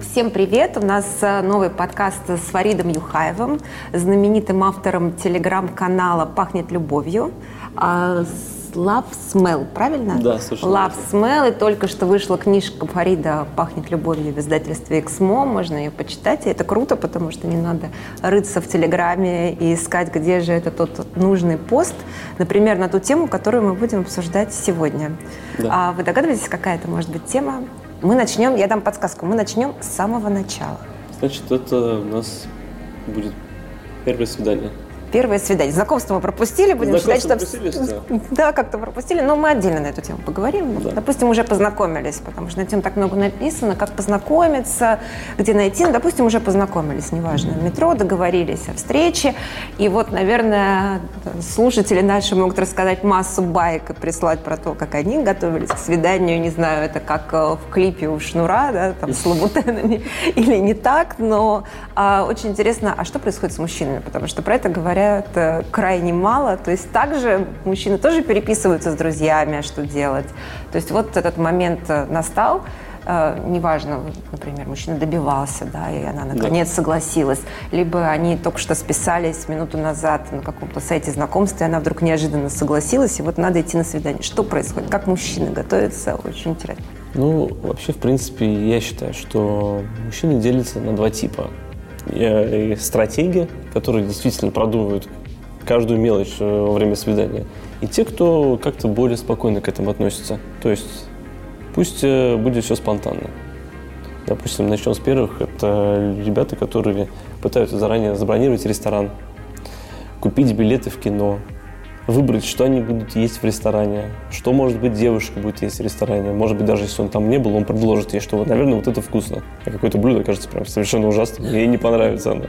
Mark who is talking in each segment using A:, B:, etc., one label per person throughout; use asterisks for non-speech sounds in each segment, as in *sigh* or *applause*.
A: Всем привет! У нас э, новый подкаст с Фаридом Юхаевым, знаменитым автором телеграм-канала «Пахнет любовью». А, Love Smell, правильно?
B: Да, совершенно
A: Love Smell, и только что вышла книжка Фарида «Пахнет любовью» в издательстве «Эксмо», можно ее почитать, и это круто, потому что не надо рыться в Телеграме и искать, где же это тот нужный пост, например, на ту тему, которую мы будем обсуждать сегодня. Да. А вы догадываетесь, какая это может быть тема? Мы начнем, я дам подсказку, мы начнем с самого начала.
B: Значит, это у нас будет первое свидание
A: первое свидание. Знакомство мы пропустили, будем
B: Знакомство
A: считать, что... Пропустили, *laughs* да, как-то пропустили, но мы отдельно на эту тему поговорим. Да. Допустим, уже познакомились, потому что на тему так много написано, как познакомиться, где найти. Ну, допустим, уже познакомились, неважно, в метро, договорились о встрече. И вот, наверное, слушатели наши могут рассказать массу байк и прислать про то, как они готовились к свиданию. Не знаю, это как э, в клипе у Шнура, да, там, с лабутенами *laughs* или не так, но а, очень интересно, а что происходит с мужчинами? Потому что про это говорят говорят э, крайне мало. То есть также мужчины тоже переписываются с друзьями, что делать. То есть вот этот момент э, настал, э, неважно, например, мужчина добивался, да, и она наконец да. согласилась, либо они только что списались минуту назад на каком-то сайте знакомства, и она вдруг неожиданно согласилась, и вот надо идти на свидание. Что происходит? Как мужчины готовятся? Очень интересно.
B: Ну, вообще, в принципе, я считаю, что мужчины делятся на два типа стратеги, которые действительно продумывают каждую мелочь э, во время свидания, и те, кто как-то более спокойно к этому относится. То есть пусть э, будет все спонтанно. Допустим, начнем с первых. Это ребята, которые пытаются заранее забронировать ресторан, купить билеты в кино, выбрать, что они будут есть в ресторане, что, может быть, девушка будет есть в ресторане. Может быть, даже если он там не был, он предложит ей, что, наверное, вот это вкусно. А какое-то блюдо кажется прям совершенно ужасным, ей не понравится оно.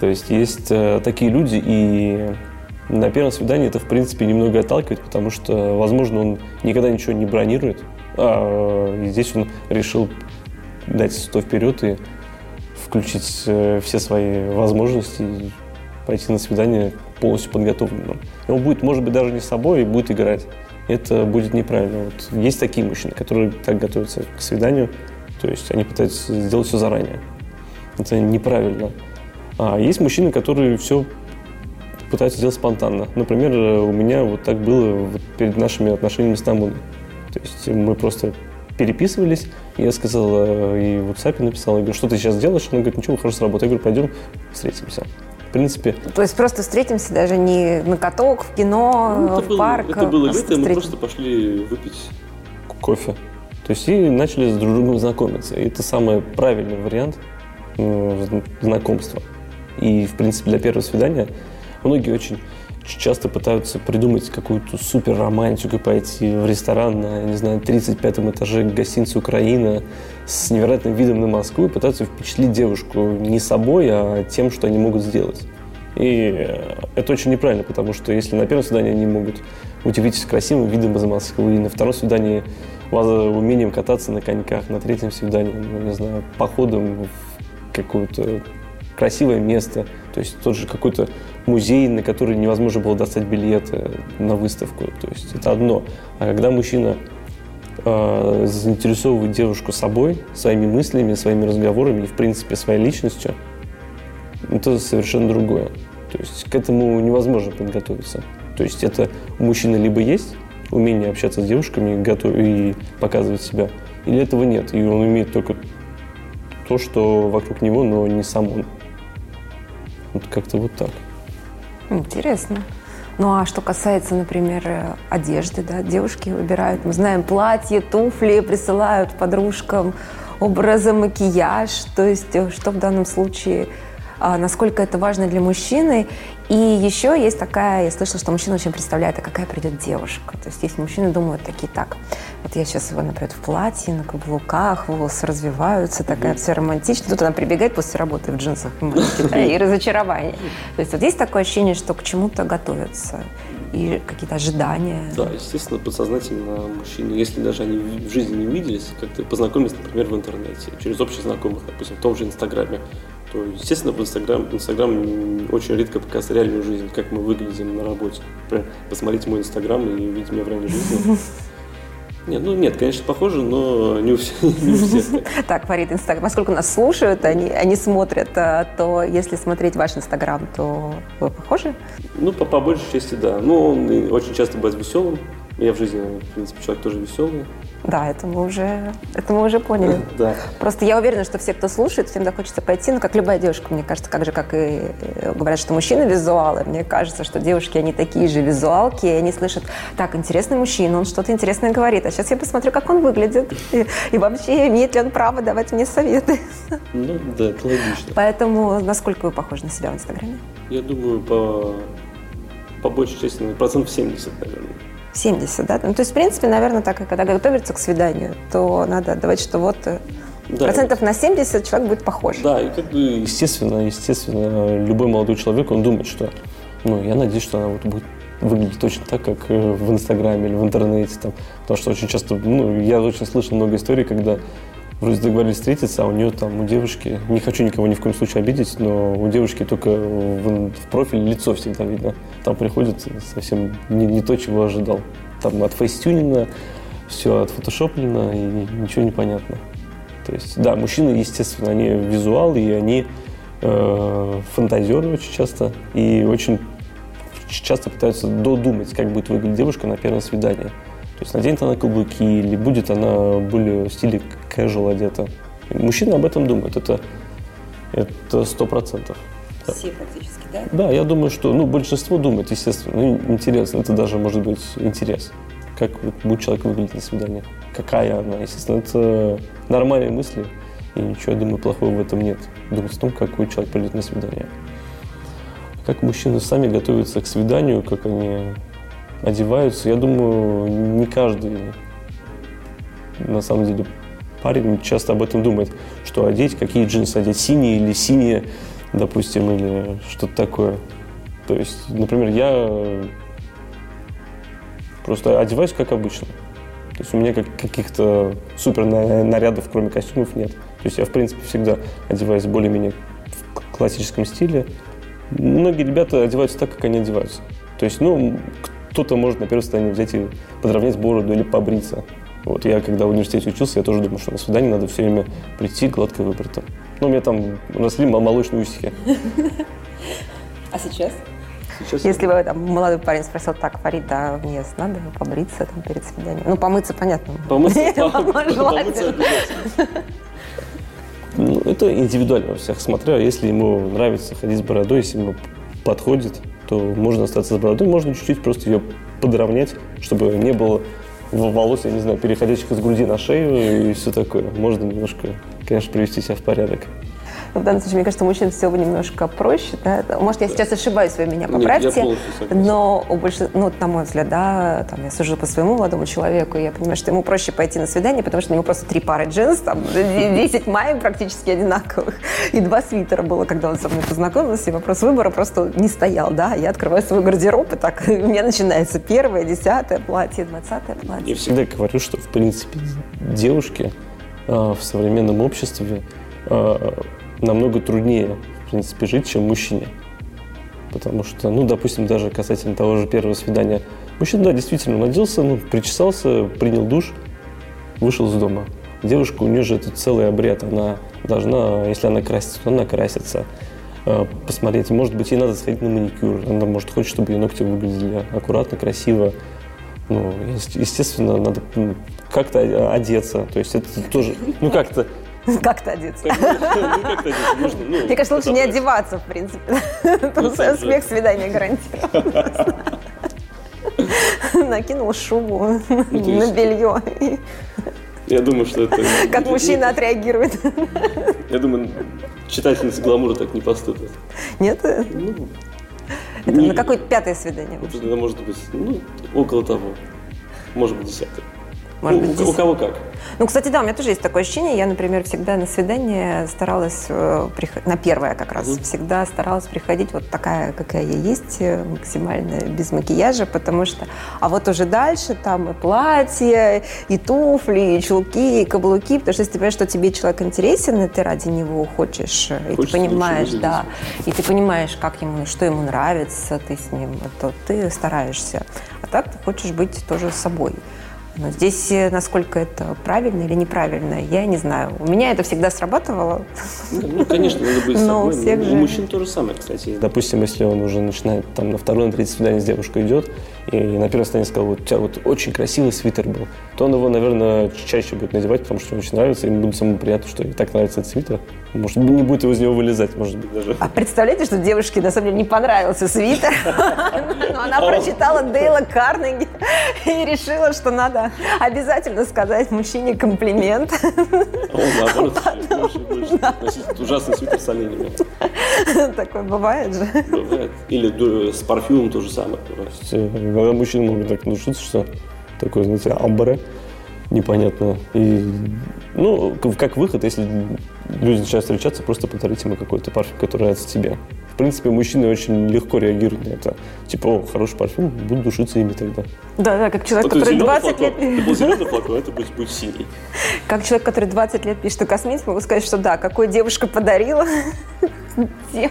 B: То есть есть э, такие люди, и на первом свидании это, в принципе, немного отталкивает, потому что, возможно, он никогда ничего не бронирует, а здесь он решил дать сто вперед и включить э, все свои возможности и пойти на свидание полностью подготовленным. И он будет, может быть, даже не с собой и будет играть. Это будет неправильно. Вот есть такие мужчины, которые так готовятся к свиданию, то есть они пытаются сделать все заранее. Это неправильно. А есть мужчины, которые все пытаются сделать спонтанно. Например, у меня вот так было вот перед нашими отношениями с Тамуной. То есть мы просто переписывались, я сказал, э, и в WhatsApp написал, я говорю, что ты сейчас делаешь? Она говорит, ничего, хорошо работаю. Я говорю, пойдем встретимся в принципе...
A: То есть просто встретимся даже не на каток, в кино, ну, в
B: было,
A: парк?
B: Это было лето, мы просто пошли выпить кофе. То есть и начали с друг другом знакомиться. И это самый правильный вариант знакомства. И, в принципе, для первого свидания многие очень часто пытаются придумать какую-то супер романтику, пойти в ресторан на, не знаю, 35 этаже гостиницы «Украина» с невероятным видом на Москву и пытаются впечатлить девушку не собой, а тем, что они могут сделать. И это очень неправильно, потому что если на первом свидании они могут удивить красивым видом из Москвы, и на втором свидании умением кататься на коньках, на третьем свидании, ну, не знаю, походом в какое-то красивое место, то есть тот же какой-то музей, на который невозможно было достать билеты на выставку. То есть это одно. А когда мужчина э, заинтересовывает девушку собой, своими мыслями, своими разговорами и, в принципе, своей личностью, это совершенно другое. То есть к этому невозможно подготовиться. То есть это у мужчины либо есть умение общаться с девушками готов... и показывать себя, или этого нет. И он умеет только то, что вокруг него, но не сам он. Вот как-то вот так.
A: Интересно. Ну а что касается, например, э, одежды, да, девушки выбирают, мы знаем, платье, туфли, присылают подружкам, образы, макияж, то есть э, что в данном случае насколько это важно для мужчины. И еще есть такая, я слышала, что мужчина очень представляет, а какая придет девушка. То есть если мужчины думают такие, так, вот я сейчас, например, в платье, на каблуках, волосы развиваются, такая все романтичная. Тут она прибегает после работы в джинсах и разочарование. То есть вот есть такое ощущение, что к чему-то готовятся и какие-то ожидания.
B: Да, естественно, подсознательно мужчины, если даже они в жизни не виделись, как-то познакомились, например, в интернете, через общих знакомых, допустим, в том же Инстаграме, то, естественно, в Инстаграм, Инстаграм очень редко показывает реальную жизнь, как мы выглядим на работе. Например, посмотрите мой Инстаграм и увидите меня в реальной жизни. *laughs* Нет, ну нет, конечно, похоже, но не у всех. *laughs* Не у всех
A: так, Фарид, Инстаграм. Поскольку нас слушают, они, они смотрят, а, то если смотреть ваш Инстаграм, то вы похожи?
B: Ну, по, по большей части, да. Ну, он очень часто бывает веселым. Я в жизни, в принципе, человек тоже веселый.
A: Да, это мы уже, это мы уже поняли. *laughs*
B: Да.
A: Просто я уверена, что все, кто слушает, всем хочется пойти, ну, как любая девушка, мне кажется, как же, как и э, говорят, что мужчины визуалы, мне кажется, что девушки, они такие же визуалки, и они слышат, так, интересный мужчина, он что-то интересное говорит, а сейчас я посмотрю, как он выглядит, и, и вообще, имеет ли он право давать мне советы. *laughs*
B: Ну, да, это логично.
A: Поэтому насколько вы похожи на себя в Инстаграме?
B: Я думаю, по, по большей части, процентов 70, наверное.
A: 70, да? Ну, то есть, в принципе, наверное, так, когда готовится к свиданию, то надо отдавать, что вот э, да. процентов на 70 человек будет похож.
B: Да, и как бы, естественно, естественно, любой молодой человек, он думает, что, ну, я надеюсь, что она вот будет выглядеть точно так, как э, в Инстаграме или в интернете, там, потому что очень часто, ну, я очень слышал много историй, когда вроде договорились встретиться, а у нее там, у девушки, не хочу никого ни в коем случае обидеть, но у девушки только в, в профиль лицо всегда видно. Там приходит совсем не, не то, чего ожидал. Там от фейстюнина, все отфотошоплено и ничего не понятно. То есть, да, мужчины, естественно, они визуалы, и они э, фантазеры очень часто, и очень часто пытаются додумать, как будет выглядеть девушка на первом свидании. То есть наденет она каблуки или будет она более в стиле casual одета. Мужчины об этом думают, это это сто процентов.
A: Все практически, да?
B: Да, я думаю, что ну, большинство думает, естественно. Ну, интересно, это даже может быть интерес. Как будет человек выглядеть на свидании. Какая она, естественно. Это нормальные мысли. И ничего, я думаю, плохого в этом нет. Думать о том, какой человек придет на свидание. Как мужчины сами готовятся к свиданию, как они одеваются. Я думаю, не каждый, на самом деле, парень часто об этом думает, что одеть, какие джинсы одеть, синие или синие, допустим, или что-то такое. То есть, например, я просто одеваюсь как обычно. То есть у меня как, каких-то супер нарядов, кроме костюмов, нет. То есть я, в принципе, всегда одеваюсь более-менее в классическом стиле. Многие ребята одеваются так, как они одеваются. То есть, ну, кто-то может на первое свидание взять и подровнять бороду или побриться. Вот я, когда в университете учился, я тоже думал, что на свидание надо все время прийти гладко выбритым. Ну, у меня там росли молочные усики.
A: А сейчас? Сейчас Если бы там, молодой парень спросил, так, Фарид, а мне надо побриться там, перед свиданием? Ну, помыться, понятно.
B: Помыться, *laughs* помыться ну, это индивидуально у всех, смотря, если ему нравится ходить с бородой, если ему подходит, то можно остаться с бородой, можно чуть-чуть просто ее подровнять, чтобы не было волос, я не знаю, переходящих из груди на шею и все такое. Можно немножко, конечно, привести себя в порядок.
A: Но в данном случае, мне кажется, у мужчин все немножко проще. Да? Может, я сейчас ошибаюсь, вы меня поправьте. Нет, но у больш... ну, на мой взгляд, да, там, я сужу по своему молодому человеку, и я понимаю, что ему проще пойти на свидание, потому что у него просто три пары джинс, там, *laughs* 10 майм практически одинаковых, и два свитера было, когда он со мной познакомился, и вопрос выбора просто не стоял, да. Я открываю свой гардероб, и так *laughs* у меня начинается первое, десятое платье, двадцатое платье.
B: Я всегда говорю, что, в принципе, девушки э, в современном обществе э, намного труднее, в принципе, жить, чем мужчине. Потому что, ну, допустим, даже касательно того же первого свидания. Мужчина, да, действительно, наделся, ну, причесался, принял душ, вышел из дома. Девушка, у нее же это целый обряд. Она должна, если она красится, то она красится. А, посмотреть, может быть, ей надо сходить на маникюр. Она, может, хочет, чтобы ее ногти выглядели аккуратно, красиво. Ну, естественно, надо как-то одеться. То есть это тоже, ну, как-то *laughs*
A: Как-то одеться. Ну, ну, Мне кажется, лучше не одеваться, в принципе. Ну, *laughs* Успех свидания гарантирован. *laughs* Накинул шубу на белье.
B: Я думаю, что это...
A: Как мужчина отреагирует.
B: Я думаю, читательница гламура так не поступит.
A: Нет? Ну, это на какое-то пятое свидание?
B: Это может быть, ну, около того. Может быть, десятое. Может ну, быть, у, у кого как.
A: Ну, кстати, да, у меня тоже есть такое ощущение. Я, например, всегда на свидание старалась, э, на первое как раз, mm всегда старалась приходить вот такая, какая я есть, э, максимально без макияжа, потому что, а вот уже дальше там и платье, и туфли, и чулки, и каблуки, потому что если ты понимаешь, что тебе человек интересен, и ты ради него хочешь, э, и Хочется ты понимаешь, да, и ты понимаешь, как ему, что ему нравится, ты с ним, то ты стараешься. А так ты хочешь быть тоже собой. Но здесь, э, насколько это правильно или неправильно, я не знаю. У меня это всегда срабатывало.
B: Ну, конечно, надо быть *laughs* Но собой. У, всех же... у мужчин то же самое, кстати. Допустим, если он уже начинает там на второе, на третье свидание с девушкой идет, и на первом свидании сказал, вот у тебя вот очень красивый свитер был, то он его, наверное, чаще будет надевать, потому что ему очень нравится, и ему будет самому приятно, что и так нравится этот свитер. Может, не будет его из него вылезать, может быть, даже.
A: А представляете, что девушке, на самом деле, не понравился свитер, *laughs* но она прочитала Дейла Карнеги и решила, что надо обязательно сказать мужчине комплимент.
B: Он, наоборот, *laughs* носить ужасный свитер с оленями.
A: Такое бывает же.
B: Бывает. Или с парфюмом то же самое. Иногда мужчины могут так внушиться, что такое, знаете, амбре непонятно. И, ну, как выход, если люди начинают встречаться, просто подарить ему какой-то парфюм, который нравится тебе. В принципе, мужчины очень легко реагируют на это. Типа, о, хороший парфюм, буду душиться ими тогда.
A: Да, да, как человек, вот который 20 флакон. лет...
B: Это был *laughs* зеленый флакон, это будет, будет синий.
A: Как человек, который 20 лет пишет о косметике, могу сказать, что да, какой девушка подарила *laughs* тем,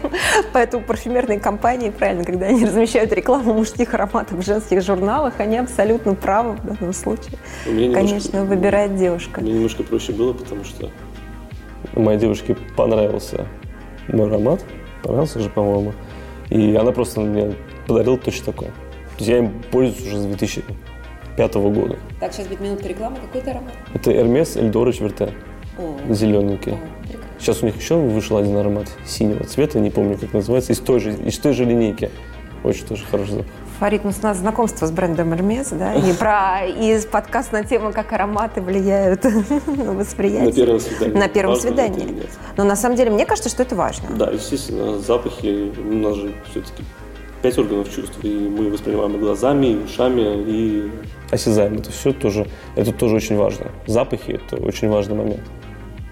A: поэтому парфюмерные компании, правильно, когда они размещают рекламу мужских ароматов в женских журналах, они абсолютно правы в данном случае. Конечно, немножко, выбирает девушка.
B: Мне немножко проще было, потому что моей девушке понравился мой аромат, понравился же, по-моему, и она просто мне подарила точно такой. То есть я им пользуюсь уже с 2005 года.
A: Так, сейчас будет минутка рекламы. Какой это аромат?
B: Это Hermes Эльдора Верте. Зелененький. О, Сейчас у них еще вышел один аромат синего цвета, не помню, как называется, из той же, из той же линейки. Очень тоже хороший запах.
A: Фарид, ну, у нас знакомство с брендом Hermes, да, и про и подкаст на тему, как ароматы влияют *laughs* на восприятие.
B: На первом свидании.
A: На первом важно свидании. Но на самом деле мне кажется, что это важно.
B: Да, естественно, запахи, у нас же все-таки пять органов чувств, и мы воспринимаем и глазами, и ушами, и осязаем. Это все тоже, это тоже очень важно. Запахи – это очень важный момент.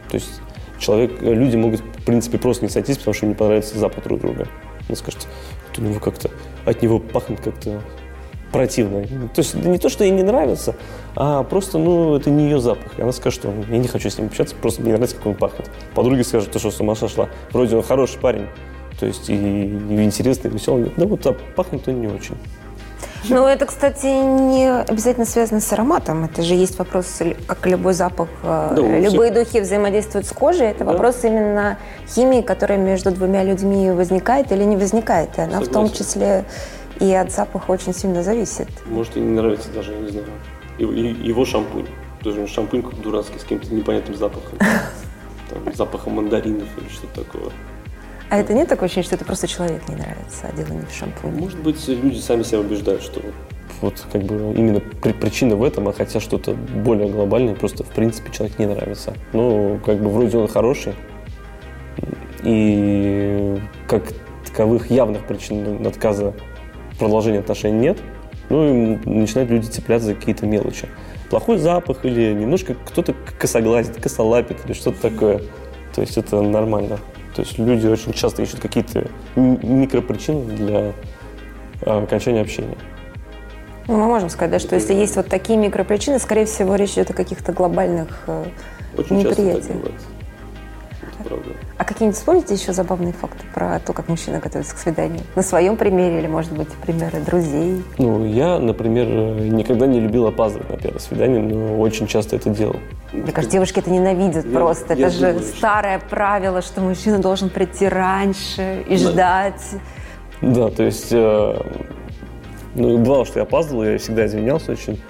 B: То есть человек, люди могут, в принципе, просто не сойтись, потому что им не понравится запах друг друга. Он скажет, вот у него как-то, от него пахнет как-то противно. То есть не то, что ей не нравится, а просто, ну, это не ее запах. И она скажет, что я не хочу с ним общаться, просто мне не нравится, как он пахнет. Подруги скажут, что, с ума сошла? Вроде он хороший парень, то есть и, и интересный, и веселый. Да вот а пахнет он не очень.
A: Ну, это, кстати, не обязательно связано с ароматом. Это же есть вопрос, как любой запах. Э, да, Любые все... духи взаимодействуют с кожей. Это да. вопрос именно химии, которая между двумя людьми возникает или не возникает. И она Согласен. в том числе и от запаха очень сильно зависит.
B: Может, и не нравится даже, я не знаю, его шампунь. Тоже шампунь как дурацкий, с каким-то непонятным запахом. *laughs* Там, запахом мандаринов или что-то такое.
A: А это нет такого ощущения, что это просто человек не нравится, а дело не в шампуне?
B: Может быть, люди сами себя убеждают, что вот как бы именно причина в этом, а хотя что-то более глобальное, просто в принципе человек не нравится. Ну, как бы вроде он хороший, и как таковых явных причин отказа продолжения отношений нет, ну и начинают люди цепляться за какие-то мелочи. Плохой запах или немножко кто-то косоглазит, косолапит или что-то такое. То есть это нормально. То есть люди очень часто ищут какие-то микропричины для а, окончания общения.
A: Ну, мы можем сказать, да, что если есть вот такие микропричины, скорее всего, речь идет о каких-то глобальных э, очень неприятиях. Часто так правда. А какие-нибудь вспомните еще забавные факты про то, как мужчина готовится к свиданию? На своем примере или, может быть, примеры друзей?
B: Ну, я, например, никогда не любил опаздывать на первое свидание, но очень часто это делал.
A: Мне кажется, девушки это ненавидят я, просто. Я это думаю, же старое правило, что мужчина должен прийти раньше и да. ждать.
B: Да, то есть, э, ну, бывало, что я опаздывал, я всегда извинялся очень.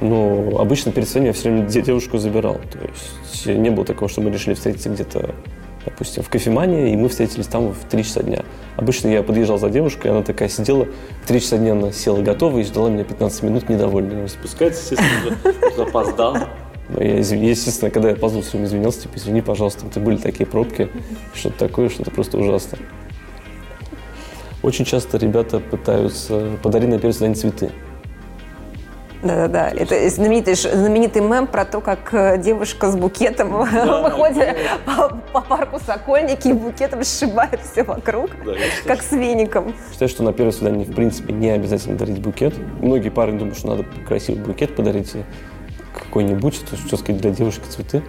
B: Но обычно перед свиданием я все время девушку забирал. То есть не было такого, что мы решили встретиться где-то допустим, в кофемании, и мы встретились там в 3 часа дня. Обычно я подъезжал за девушкой, она такая сидела, в 3 часа дня она села готова и ждала меня 15 минут недовольная. Спускается, естественно, уже *laughs* опоздал. Я, естественно, когда я опоздал, все время извинялся, типа, извини, пожалуйста, это были такие пробки, что-то такое, что-то просто ужасно. Очень часто ребята пытаются подарить на первое свидание цветы.
A: Да-да-да, это знаменитый, знаменитый мем про то, как э, девушка с букетом да, *laughs* выходит по, по парку Сокольники и букетом сшибает все вокруг, да, как с веником.
B: Считаю, что на первое свидание, в принципе, не обязательно дарить букет. Многие парни думают, что надо красивый букет подарить какой-нибудь, то, что сказать, для девушки цветы.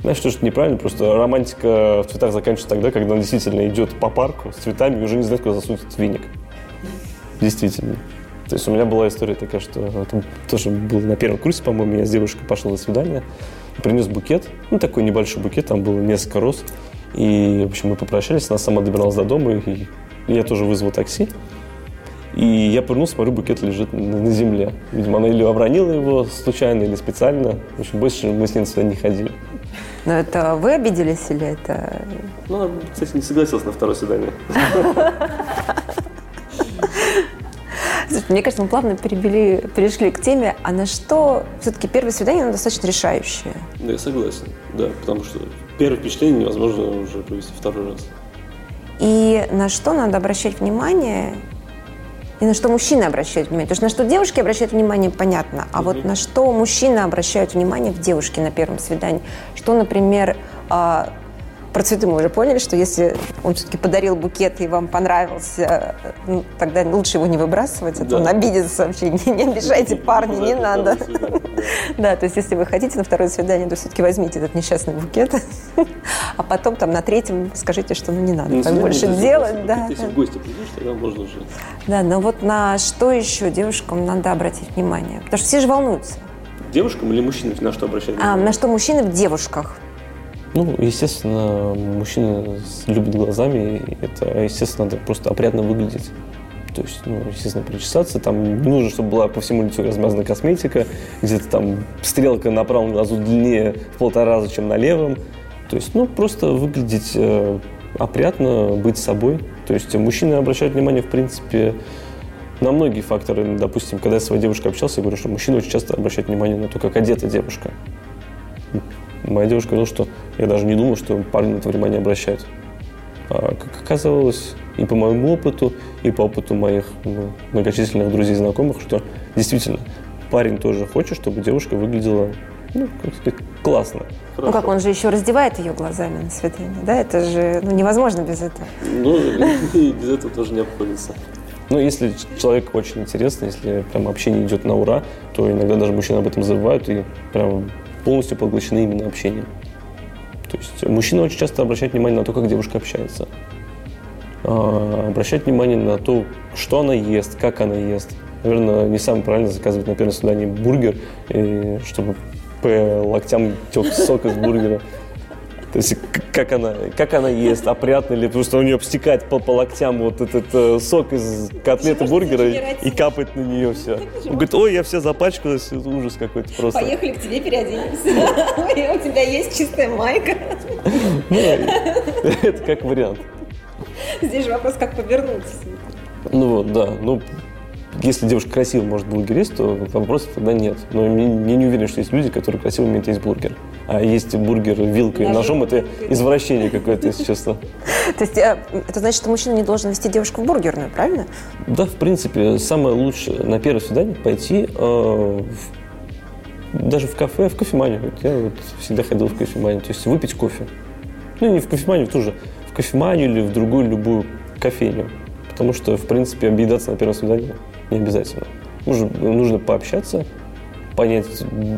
B: Знаешь, что это неправильно, просто романтика в цветах заканчивается тогда, когда он действительно идет по парку с цветами и уже не знает, куда засунуть этот веник. Действительно. То есть у меня была история такая, что это тоже было на первом курсе, по-моему, я с девушкой пошел на свидание, принес букет, ну такой небольшой букет, там было несколько роз. И, в общем, мы попрощались, она сама добиралась до дома, и я тоже вызвал такси. И я повернулся, смотрю, букет лежит на земле. Видимо, она или обронила его случайно, или специально. В общем, больше мы с ней сюда не ходили.
A: Но это вы обиделись или это...
B: Ну, она, кстати, не согласилась на второе свидание. *laughs*
A: Мне кажется, мы плавно перебили, перешли к теме, а на что все-таки первое свидание оно достаточно решающее?
B: Да, я согласен, да, потому что первое впечатление невозможно уже провести второй раз.
A: И на что надо обращать внимание, и на что мужчины обращают внимание. Потому что на что девушки обращают внимание, понятно. А угу. вот на что мужчины обращают внимание в девушке на первом свидании. Что, например, а, про цветы мы уже поняли, что если он все-таки подарил букет и вам понравился, ну, тогда лучше его не выбрасывать, а то он обидится вообще. Не, не обижайте парни, не надо. Да, то есть если вы хотите на второе свидание, то все-таки возьмите этот несчастный букет, а потом там на третьем скажите, что ну не надо ну, так больше делать.
B: Да. Если в гости придешь, тогда можно уже.
A: Да, но вот на что еще девушкам надо обратить внимание? Потому что все же волнуются.
B: Девушкам или мужчинам на что обращать а, внимание?
A: А, на что мужчины в девушках?
B: Ну, естественно, мужчина любит глазами, и это, естественно, надо просто опрятно выглядеть. То есть, ну, естественно, причесаться. Там не нужно, чтобы была по всему лицу размазана косметика, где-то там стрелка на правом глазу длиннее в полтора раза, чем на левом. То есть, ну, просто выглядеть э, опрятно, быть собой. То есть мужчины обращают внимание, в принципе, на многие факторы. Допустим, когда я с своей девушкой общался, я говорю, что мужчины очень часто обращают внимание на то, как одета девушка. Моя девушка говорила, что я даже не думал, что парни на это внимание обращают. А как оказалось, и по моему опыту, и по опыту моих ну, многочисленных друзей и знакомых, что действительно парень тоже хочет, чтобы девушка выглядела ну, как сказать, классно.
A: Хорошо. Ну как, он же еще раздевает ее глазами на свидание, да? Это же ну, невозможно без этого.
B: Ну, и без этого тоже не обходится. Ну, если человек очень интересный, если прям общение идет на ура, то иногда даже мужчины об этом забывают и прям полностью поглощены именно общением. То есть мужчина очень часто обращает внимание на то, как девушка общается. А, обращать внимание на то, что она ест, как она ест. Наверное, не самое правильно заказывать на первом свидании бургер, чтобы по локтям тек сок из бургера. То есть как она, как она ест, опрятно ли, потому что у нее обстекает по, по локтям вот этот э, сок из котлеты бургера и, капает на нее все. *laughs* Он говорит, ой, я все запачкалась, ужас какой-то просто.
A: Поехали к тебе переоденемся. *laughs* У тебя есть чистая майка. *laughs*
B: Ну, это как вариант.
A: Здесь же вопрос, как повернуться.
B: Ну вот, да. Ну, если девушка красиво может бургер есть, то вопросов тогда нет. Но я не уверен, что есть люди, которые красиво умеют есть бургер. А есть бургер вилкой и ножом, это извращение какое-то, если честно.
A: То есть э, это значит, что мужчина не должен вести девушку в бургерную, правильно?
B: Да, в принципе, самое лучшее на первое свидание пойти э, даже в кафе, в кофеманию. Я вот всегда ходил в кофеманию, то есть выпить кофе. Ну, не в кофеманию тоже, в кофеманию или в другую любую кофейню. Потому что, в принципе, объедаться на первом свидании не обязательно. Нужно, нужно пообщаться, понять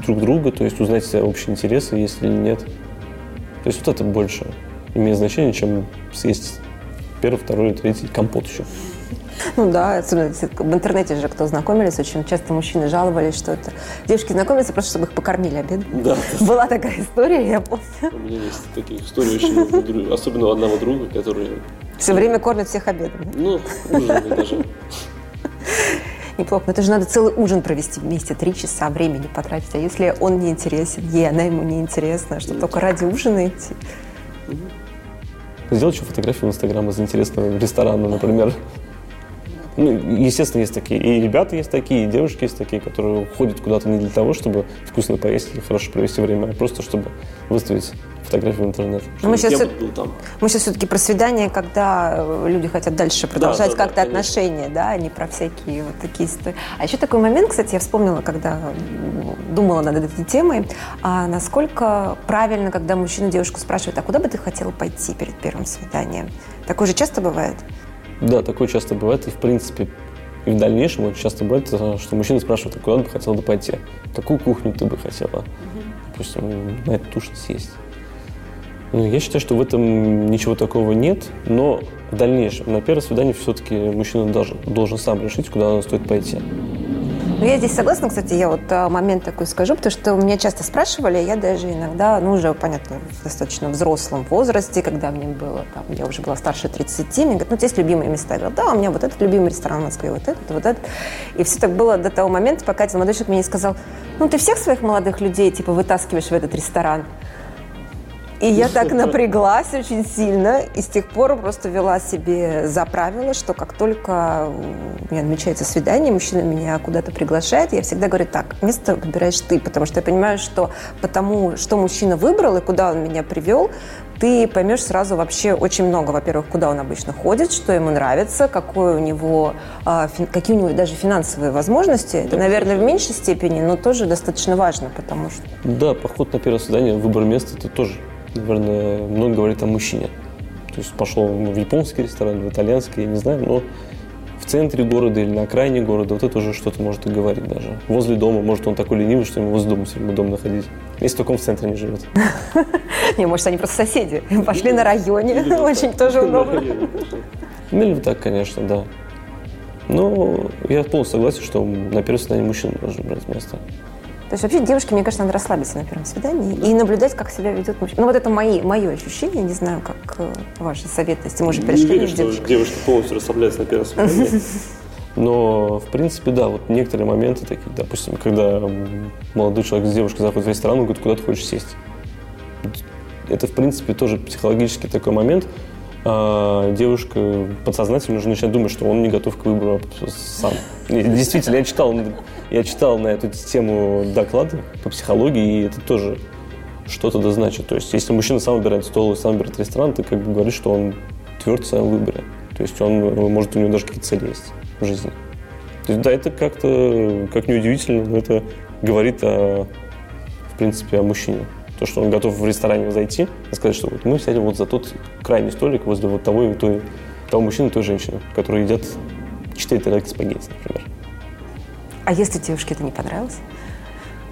B: друг друга, то есть узнать общие интересы, если нет. То есть вот это больше имеет значение, чем съесть первый, второй, третий компот еще.
A: Ну да, особенно в интернете же кто знакомились, очень часто мужчины жаловались, что это девушки знакомятся просто, чтобы их покормили обед.
B: Да.
A: Была такая история, я помню.
B: У меня есть такие истории очень много, особенно у одного друга, который...
A: Все время кормят всех обедом.
B: Ну, ужинами даже.
A: Неплохо. Но это же надо целый ужин провести вместе, три часа времени потратить. А если он не интересен, ей, она ему не интересна, что только ради ужина идти?
B: Сделать еще фотографию в Инстаграм из интересного ресторана, например. Ну, естественно, есть такие. И ребята есть такие, и девушки есть такие, которые ходят куда-то не для того, чтобы вкусно поесть или хорошо провести время, а просто чтобы выставить фотографии в интернет.
A: мы сейчас, был там. мы сейчас все-таки про свидание, когда э, люди хотят дальше продолжать да, да, как-то да, отношения, да, а не про всякие вот такие истории. А еще такой момент, кстати, я вспомнила, когда думала над этой темой, а насколько правильно, когда мужчина девушку спрашивает, а куда бы ты хотела пойти перед первым свиданием? Такое же часто бывает?
B: Да, такое часто бывает, и в принципе и в дальнейшем очень часто бывает, э, что мужчина спрашивает, а куда бы хотела бы пойти? Какую кухню ты бы хотела? Допустим, на эту тушь съесть. Ну, я считаю, что в этом ничего такого нет, но в дальнейшем, на первое свидание все-таки мужчина должен, должен сам решить, куда он стоит пойти.
A: Ну, я здесь согласна, кстати, я вот а, момент такой скажу, потому что меня часто спрашивали, я даже иногда, ну, уже, понятно, в достаточно взрослом возрасте, когда мне было, там, я уже была старше 30, мне говорят, ну, есть любимые места? Я говорю, да, у меня вот этот любимый ресторан в Москве, вот этот, вот этот. И все так было до того момента, пока один молодой человек мне не сказал, ну, ты всех своих молодых людей, типа, вытаскиваешь в этот ресторан. И я так напряглась очень сильно, и с тех пор просто вела себе за правило, что как только у меня намечается свидание, мужчина меня куда-то приглашает, я всегда говорю, так, место выбираешь ты, потому что я понимаю, что потому, что мужчина выбрал и куда он меня привел, ты поймешь сразу вообще очень много. Во-первых, куда он обычно ходит, что ему нравится, какой у него, а, какие у него даже финансовые возможности. Это, наверное, в меньшей степени, но тоже достаточно важно, потому что...
B: Да, поход на первое свидание, выбор места, это тоже наверное, много говорит о мужчине. То есть пошел в японский ресторан, в итальянский, я не знаю, но в центре города или на окраине города, вот это уже что-то может и говорить даже. Возле дома, может, он такой ленивый, что ему возле дома все время дом находить. Если только он в центре не живет. *laughs*
A: Не, может, они просто соседи. Пошли на районе, *laughs* очень тоже *laughs* удобно.
B: Ну, или так, конечно, да. Но я полностью согласен, что на первое свидание мужчина должен брать место.
A: То есть вообще девушке, мне кажется, надо расслабиться на первом свидании и наблюдать, как себя ведет мужчина. Ну вот это мои, мое ощущение, не знаю, как э, ваши советы, если мы уже перешли.
B: Не верю, что девушка полностью расслабляется на первом свидании. Но, в принципе, да, вот некоторые моменты такие, допустим, когда молодой человек с девушкой заходит в ресторан, он говорит, куда ты хочешь сесть. Это, в принципе, тоже психологический такой момент. А девушка подсознательно уже начинает думать, что он не готов к выбору сам. Действительно, я читал я читал на эту тему доклады по психологии, и это тоже что-то да значит. То есть, если мужчина сам выбирает стол и сам выбирает ресторан, ты как бы говоришь, что он тверд в своем выборе. То есть, он, может, у него даже какие-то цели есть в жизни. То есть, да, это как-то, как неудивительно, но это говорит о, в принципе, о мужчине. То, что он готов в ресторане зайти и сказать, что вот мы сядем вот за тот крайний столик возле вот того и той, того мужчины и той женщины, которые едят 4 тарелки спагетти, например.
A: А если девушке это не понравилось?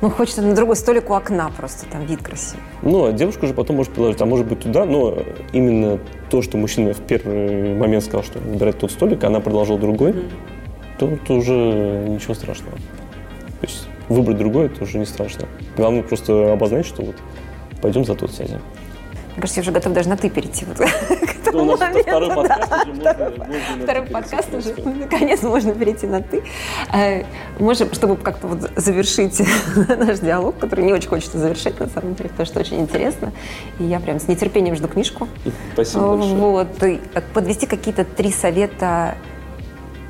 A: Ну, хочется на другой столик у окна просто, там вид красивый.
B: Ну, а девушка уже потом может предложить, а может быть туда, но именно то, что мужчина в первый момент сказал, что выбирает тот столик, а она продолжила другой, mm. то это уже ничего страшного. То есть выбрать другой, это уже не страшно. Главное просто обозначить, что вот пойдем за тот сядем.
A: Мне кажется, я уже готов даже на «ты» перейти вот *laughs* к этому ну, моменту. Второй подкаст да, уже можно, можно *laughs* Второй подкаст уже, *laughs* наконец, можно перейти на «ты». Э, Можем, чтобы как-то вот завершить наш диалог, который не очень хочется завершить, на самом деле, потому что очень интересно. И я прям с нетерпением жду книжку.
B: Спасибо большое.
A: Вот. Подвести какие-то три совета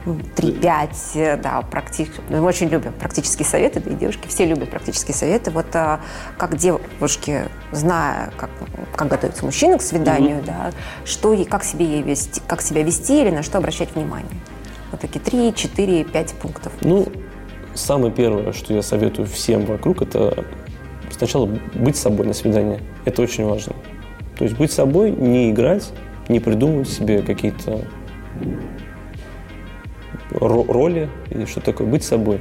A: 3-5, э, да, практически. Мы очень любим практические советы, да и девушки все любят практические советы. Вот а, как девушки, зная, как, как готовится мужчина к свиданию, mm-hmm. да, что и как себе ей вести, как себя вести или на что обращать внимание. Вот такие 3, 4, 5 пунктов.
B: Ну, самое первое, что я советую всем вокруг, это сначала быть собой на свидании. Это очень важно. То есть быть собой, не играть, не придумывать себе какие-то роли и что такое быть собой.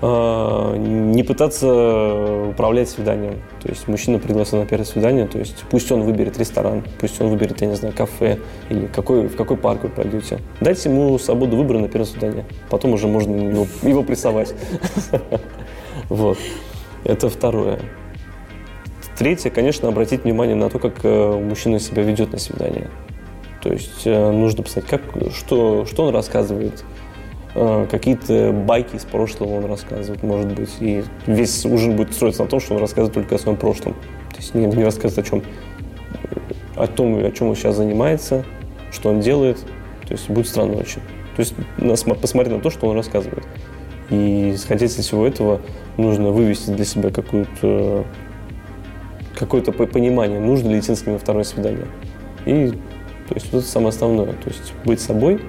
B: А, не пытаться управлять свиданием. То есть мужчина пригласил на первое свидание, то есть пусть он выберет ресторан, пусть он выберет, я не знаю, кафе или какой, в какой парк вы пойдете. Дайте ему свободу выбора на первое свидание. Потом уже можно его, его прессовать. *laughs* Вот. Это второе. Третье, конечно, обратить внимание на то, как э, мужчина себя ведет на свидание. То есть э, нужно писать, как, что, что он рассказывает, э, какие-то байки из прошлого он рассказывает, может быть. И весь ужин будет строиться на том, что он рассказывает только о своем прошлом. То есть не, не рассказывает о чем, о том, о чем он сейчас занимается, что он делает. То есть будет странно очень. То есть посмотреть на то, что он рассказывает. И исходя из всего этого нужно вывести для себя какую-то какое-то понимание, нужно ли идти на второе свидание. И то есть вот это самое основное. То есть быть собой.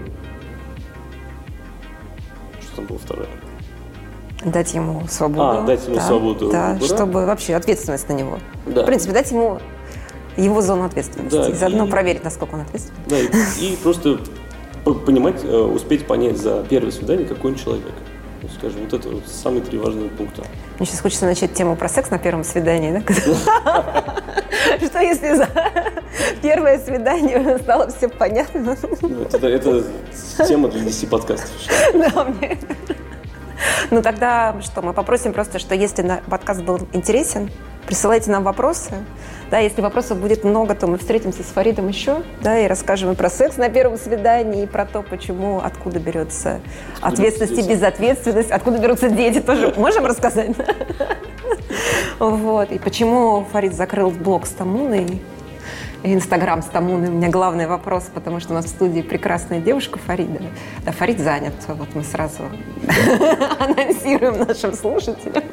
B: Что там было второе?
A: Дать ему свободу.
B: А, дать ему
A: да,
B: свободу.
A: Да, выбора. чтобы вообще ответственность на него.
B: Да.
A: В принципе, дать ему его зону ответственности. Да, и заодно и, проверить, насколько он ответственный.
B: Да, и, и просто понимать, э, успеть понять за первое свидание, какой он человек. Скажем, вот это вот самые три важные пункта.
A: Мне сейчас хочется начать тему про секс на первом свидании, да? *laughs* Что если за первое свидание стало все понятно?
B: Ну, это, это тема для 10 подкастов. Да, мне...
A: Ну тогда что, мы попросим просто, что если подкаст был интересен, присылайте нам вопросы. Да, если вопросов будет много, то мы встретимся с Фаридом еще, да, и расскажем и про секс на первом свидании, и про то, почему, откуда берется откуда ответственность и безответственность, откуда берутся дети, тоже можем рассказать? Вот, и почему Фарид закрыл блог с Тамуной, Инстаграм с Тамуной. У меня главный вопрос, потому что у нас в студии прекрасная девушка Фарида. Да, Фарид занят. Вот мы сразу *laughs* анонсируем нашим слушателям.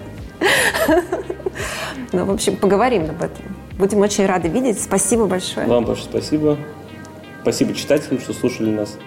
A: Ну, в общем, поговорим об этом. Будем очень рады видеть. Спасибо большое.
B: Вам большое спасибо. Спасибо читателям, что слушали нас.